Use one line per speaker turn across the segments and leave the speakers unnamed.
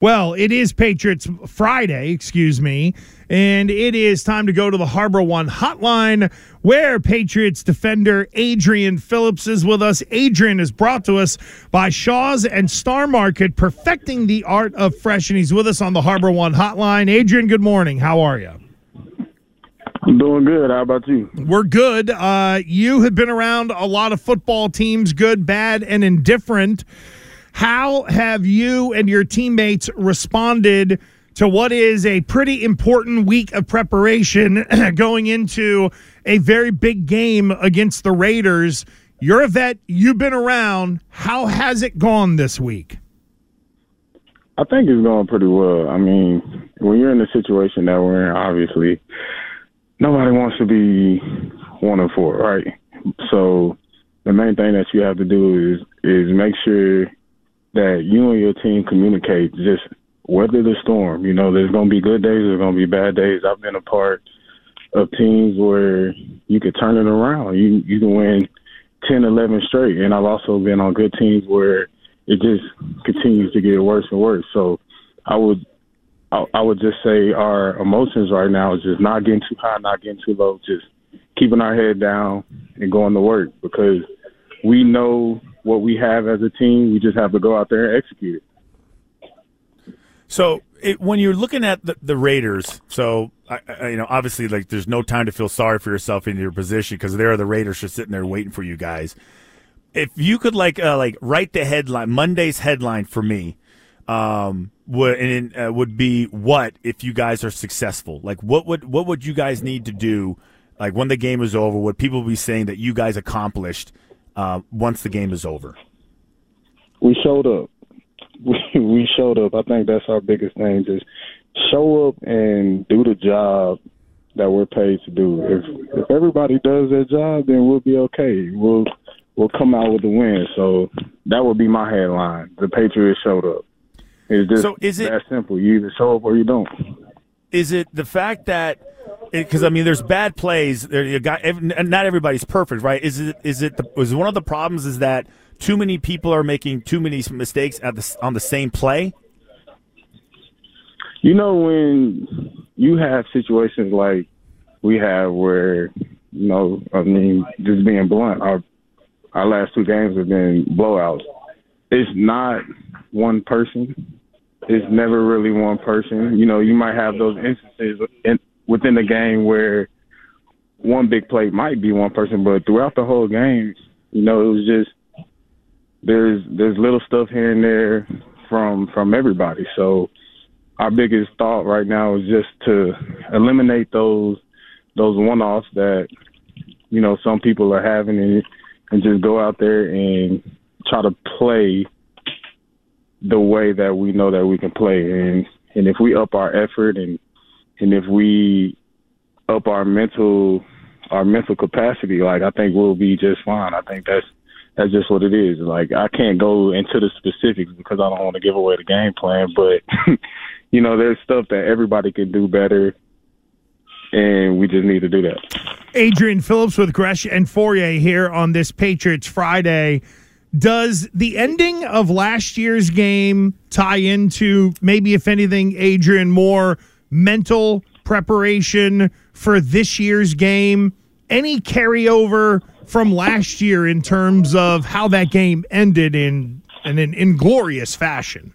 Well, it is Patriots Friday, excuse me, and it is time to go to the Harbor One hotline where Patriots defender Adrian Phillips is with us. Adrian is brought to us by Shaw's and Star Market, perfecting the art of fresh, and he's with us on the Harbor One hotline. Adrian, good morning. How are you?
I'm doing good. How about you?
We're good. Uh, you have been around a lot of football teams, good, bad, and indifferent. How have you and your teammates responded to what is a pretty important week of preparation going into a very big game against the Raiders? You're a vet, you've been around. How has it gone this week?
I think it's going pretty well. I mean, when you're in the situation that we're in, obviously, nobody wants to be one and four, right? So the main thing that you have to do is is make sure that you and your team communicate. Just weather the storm. You know, there's going to be good days. There's going to be bad days. I've been a part of teams where you could turn it around. You you can win 10, 11 straight, and I've also been on good teams where it just continues to get worse and worse. So I would I, I would just say our emotions right now is just not getting too high, not getting too low, just keeping our head down and going to work because we know what we have as a team. We just have to go out there and execute it.
So it, when you're looking at the, the Raiders, so I, I, you know obviously like there's no time to feel sorry for yourself in your position because there are the Raiders just sitting there waiting for you guys. If you could like uh, like write the headline Monday's headline for me, um, would and uh, would be what if you guys are successful? Like what would what would you guys need to do? Like when the game is over, would people be saying that you guys accomplished uh, once the game is over?
We showed up. We, we showed up. I think that's our biggest thing. Just show up and do the job that we're paid to do. If if everybody does their job, then we'll be okay. We'll we'll come out with the win. So that would be my headline. The Patriots showed up. It's just
so is it,
that simple. You either show up or you don't.
Is it the fact that because I mean, there's bad plays. There, you got not everybody's perfect, right? Is it is it the, is one of the problems is that too many people are making too many mistakes at the on the same play?
You know when you have situations like we have where you know I mean just being blunt, our our last two games have been blowouts. It's not one person. It's never really one person. You know, you might have those instances in, within the game where one big play might be one person, but throughout the whole game, you know, it was just there's there's little stuff here and there from from everybody. So our biggest thought right now is just to eliminate those those one offs that you know some people are having and and just go out there and try to play the way that we know that we can play and and if we up our effort and and if we up our mental our mental capacity, like I think we'll be just fine. I think that's that's just what it is. Like I can't go into the specifics because I don't want to give away the game plan, but you know, there's stuff that everybody can do better and we just need to do that.
Adrian Phillips with Gresh and Fauria here on this Patriots Friday. Does the ending of last year's game tie into maybe, if anything, Adrian, more mental preparation for this year's game? Any carryover from last year in terms of how that game ended in, in an inglorious fashion?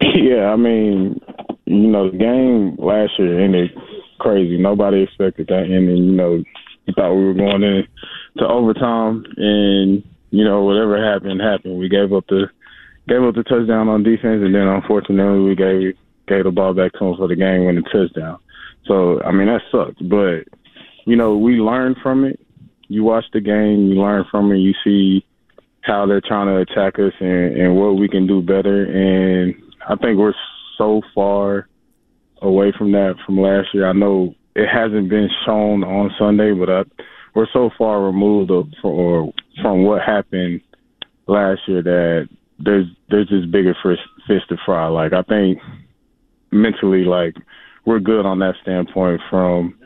Yeah, I mean, you know, the game last year ended crazy. Nobody expected that ending. You know, we thought we were going in to overtime, and you know, whatever happened happened. We gave up the gave up the touchdown on defense, and then unfortunately we gave gave the ball back to him for the game winning touchdown. So I mean that sucked, but you know we learned from it. You watch the game, you learn from it, you see how they're trying to attack us and, and what we can do better. And I think we're so far away from that from last year. I know it hasn't been shown on Sunday, but I, we're so far removed of, from, from what happened last year that there's there's this bigger fish, fish to fry. Like I think mentally, like we're good on that standpoint from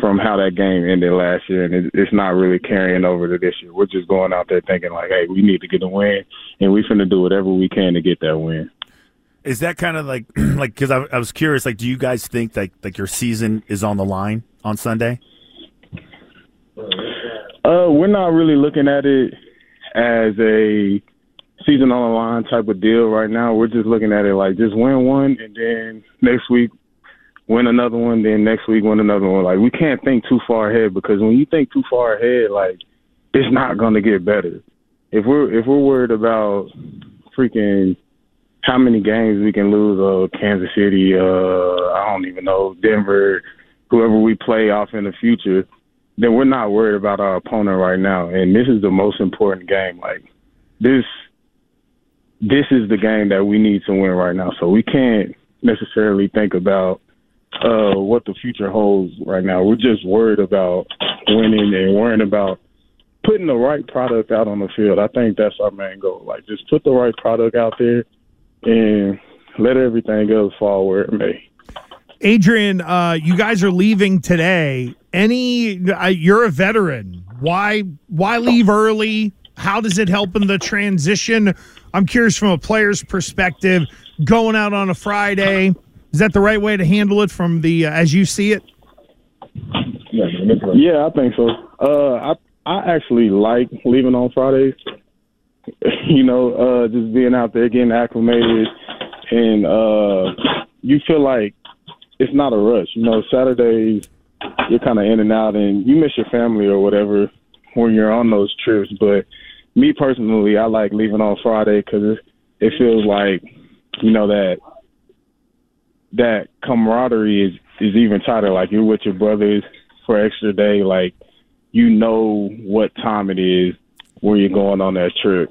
from how that game ended last year, and it, it's not really carrying over to this year. We're just going out there thinking like, hey, we need to get a win, and we're going to do whatever we can to get that win.
Is that kind of like like because I, I was curious? Like, do you guys think like like your season is on the line on Sunday?
Uh, we're not really looking at it as a season on the line type of deal right now. We're just looking at it like just win one and then next week win another one, then next week win another one. Like we can't think too far ahead because when you think too far ahead, like it's not gonna get better. If we're if we're worried about freaking how many games we can lose, uh, Kansas City, uh, I don't even know, Denver, whoever we play off in the future, then we're not worried about our opponent right now. And this is the most important game. Like this this is the game that we need to win right now. So we can't necessarily think about uh, what the future holds right now. We're just worried about winning and worrying about putting the right product out on the field. I think that's our main goal. Like just put the right product out there and let everything else fall where it may.
Adrian, uh, you guys are leaving today. Any, uh, you're a veteran. Why, why leave early? How does it help in the transition? I'm curious from a player's perspective, going out on a Friday. Is that the right way to handle it from the uh, as you see it?
Yeah, I think so. Uh, I I actually like leaving on Fridays. you know, uh, just being out there getting acclimated, and uh, you feel like it's not a rush. You know, Saturdays you're kind of in and out, and you miss your family or whatever when you're on those trips. But me personally, I like leaving on Friday because it, feels like you know that that camaraderie is is even tighter. Like you're with your brothers for extra day. Like you know what time it is when you're going on that trip.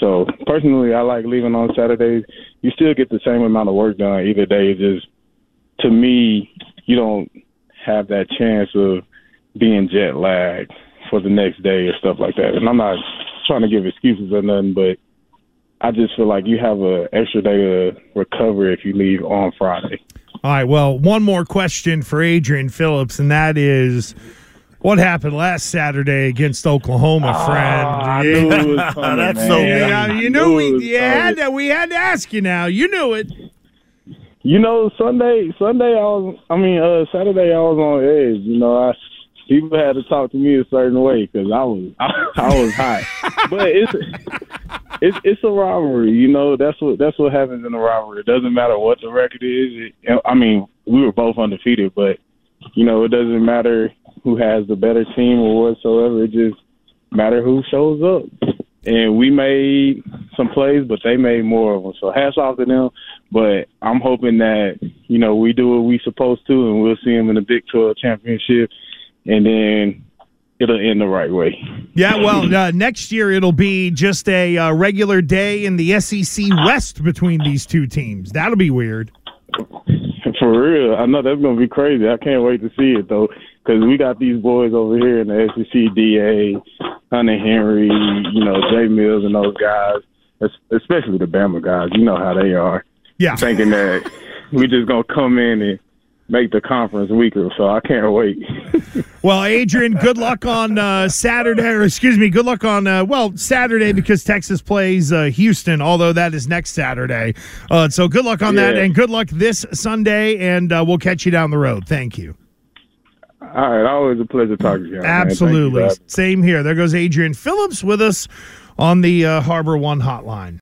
So personally, I like leaving on Saturdays. You still get the same amount of work done either day. It's just to me, you don't have that chance of being jet lagged for the next day or stuff like that. And I'm not trying to give excuses or nothing, but I just feel like you have an extra day to recover if you leave on Friday.
All right. Well, one more question for Adrian Phillips, and that is. What happened last Saturday against Oklahoma,
Ah,
friend?
I knew it was coming,
That's so
Yeah, you knew we you had to, we had to ask you now. You knew it.
You know, Sunday, Sunday, I was, I mean, uh, Saturday, I was on edge. You know, I people had to talk to me a certain way because I was, I, I was hot. but it's, it's, it's a rivalry. You know, that's what that's what happens in a rivalry. It doesn't matter what the record is. It, I mean, we were both undefeated, but you know, it doesn't matter who has the better team or whatsoever. It just matter who shows up. And we made some plays, but they made more of them. So hats off to them. But I'm hoping that you know we do what we supposed to, and we'll see them in the Big 12 championship, and then it'll end the right way.
Yeah, well, uh, next year it'll be just a uh, regular day in the SEC West between these two teams. That'll be weird.
For real, I know that's gonna be crazy. I can't wait to see it though, because we got these boys over here in the SEC, Da, Hunter Henry, you know, Jay Mills, and those guys, especially the Bama guys. You know how they are,
Yeah.
thinking that we just gonna come in and make the conference weaker. So I can't wait.
Well, Adrian, good luck on uh, Saturday, or excuse me, good luck on uh, well Saturday because Texas plays uh, Houston. Although that is next Saturday, uh, so good luck on that, and good luck this Sunday, and uh, we'll catch you down the road. Thank you.
All right, always a pleasure talking to you. Thank you,
Absolutely, same here. There goes Adrian Phillips with us on the uh, Harbor One Hotline.